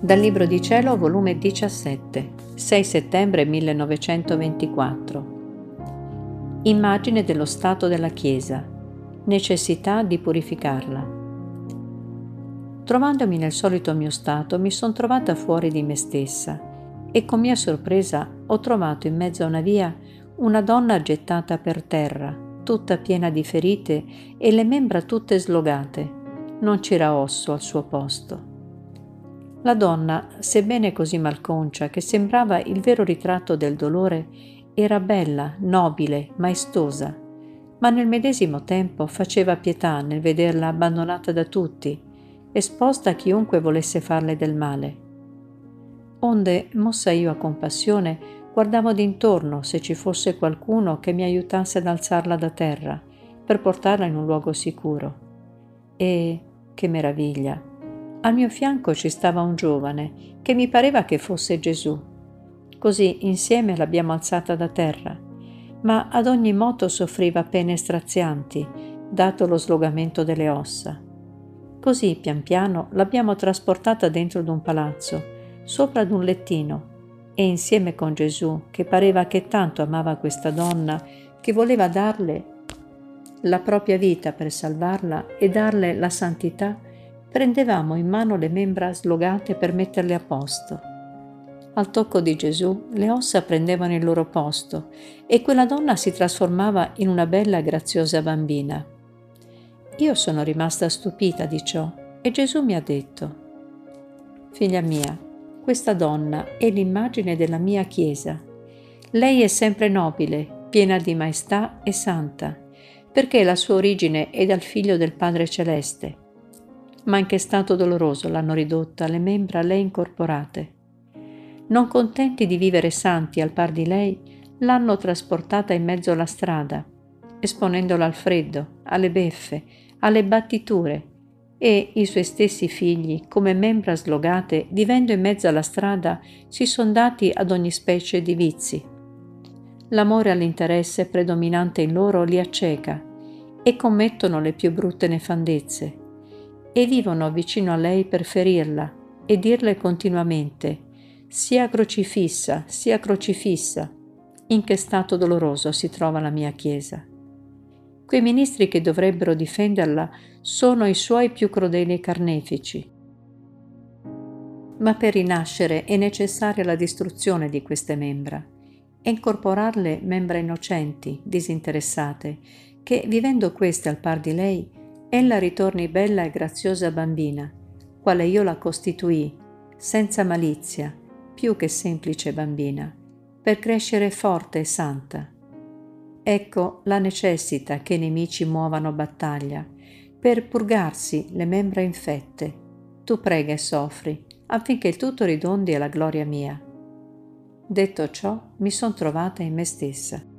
Dal Libro di Cielo, volume 17, 6 settembre 1924. Immagine dello stato della Chiesa. Necessità di purificarla. Trovandomi nel solito mio stato, mi sono trovata fuori di me stessa e con mia sorpresa ho trovato in mezzo a una via una donna gettata per terra, tutta piena di ferite e le membra tutte slogate. Non c'era osso al suo posto. La donna, sebbene così malconcia che sembrava il vero ritratto del dolore, era bella, nobile, maestosa, ma nel medesimo tempo faceva pietà nel vederla abbandonata da tutti, esposta a chiunque volesse farle del male. Onde, mossa io a compassione, guardavo d'intorno se ci fosse qualcuno che mi aiutasse ad alzarla da terra, per portarla in un luogo sicuro. E, che meraviglia, al mio fianco ci stava un giovane che mi pareva che fosse Gesù. Così insieme l'abbiamo alzata da terra, ma ad ogni moto soffriva pene strazianti, dato lo slogamento delle ossa. Così pian piano l'abbiamo trasportata dentro d'un palazzo, sopra ad un lettino, e insieme con Gesù, che pareva che tanto amava questa donna, che voleva darle la propria vita per salvarla e darle la santità, prendevamo in mano le membra slogate per metterle a posto. Al tocco di Gesù le ossa prendevano il loro posto e quella donna si trasformava in una bella e graziosa bambina. Io sono rimasta stupita di ciò e Gesù mi ha detto, Figlia mia, questa donna è l'immagine della mia Chiesa. Lei è sempre nobile, piena di maestà e santa, perché la sua origine è dal Figlio del Padre Celeste ma in che stato doloroso l'hanno ridotta le membra a lei incorporate. Non contenti di vivere santi al par di lei, l'hanno trasportata in mezzo alla strada, esponendola al freddo, alle beffe, alle battiture, e i suoi stessi figli, come membra slogate, vivendo in mezzo alla strada, si son dati ad ogni specie di vizi. L'amore all'interesse predominante in loro li acceca e commettono le più brutte nefandezze, e vivono vicino a lei per ferirla e dirle continuamente sia crocifissa, sia crocifissa. In che stato doloroso si trova la mia Chiesa. Quei ministri che dovrebbero difenderla sono i suoi più crudeli carnefici. Ma per rinascere è necessaria la distruzione di queste membra e incorporarle membra innocenti, disinteressate, che, vivendo queste al par di lei, ella ritorni bella e graziosa bambina, quale io la costituì, senza malizia, più che semplice bambina, per crescere forte e santa. Ecco la necessita che i nemici muovano battaglia, per purgarsi le membra infette. Tu prega e soffri, affinché il tutto ridondi alla gloria mia. Detto ciò, mi son trovata in me stessa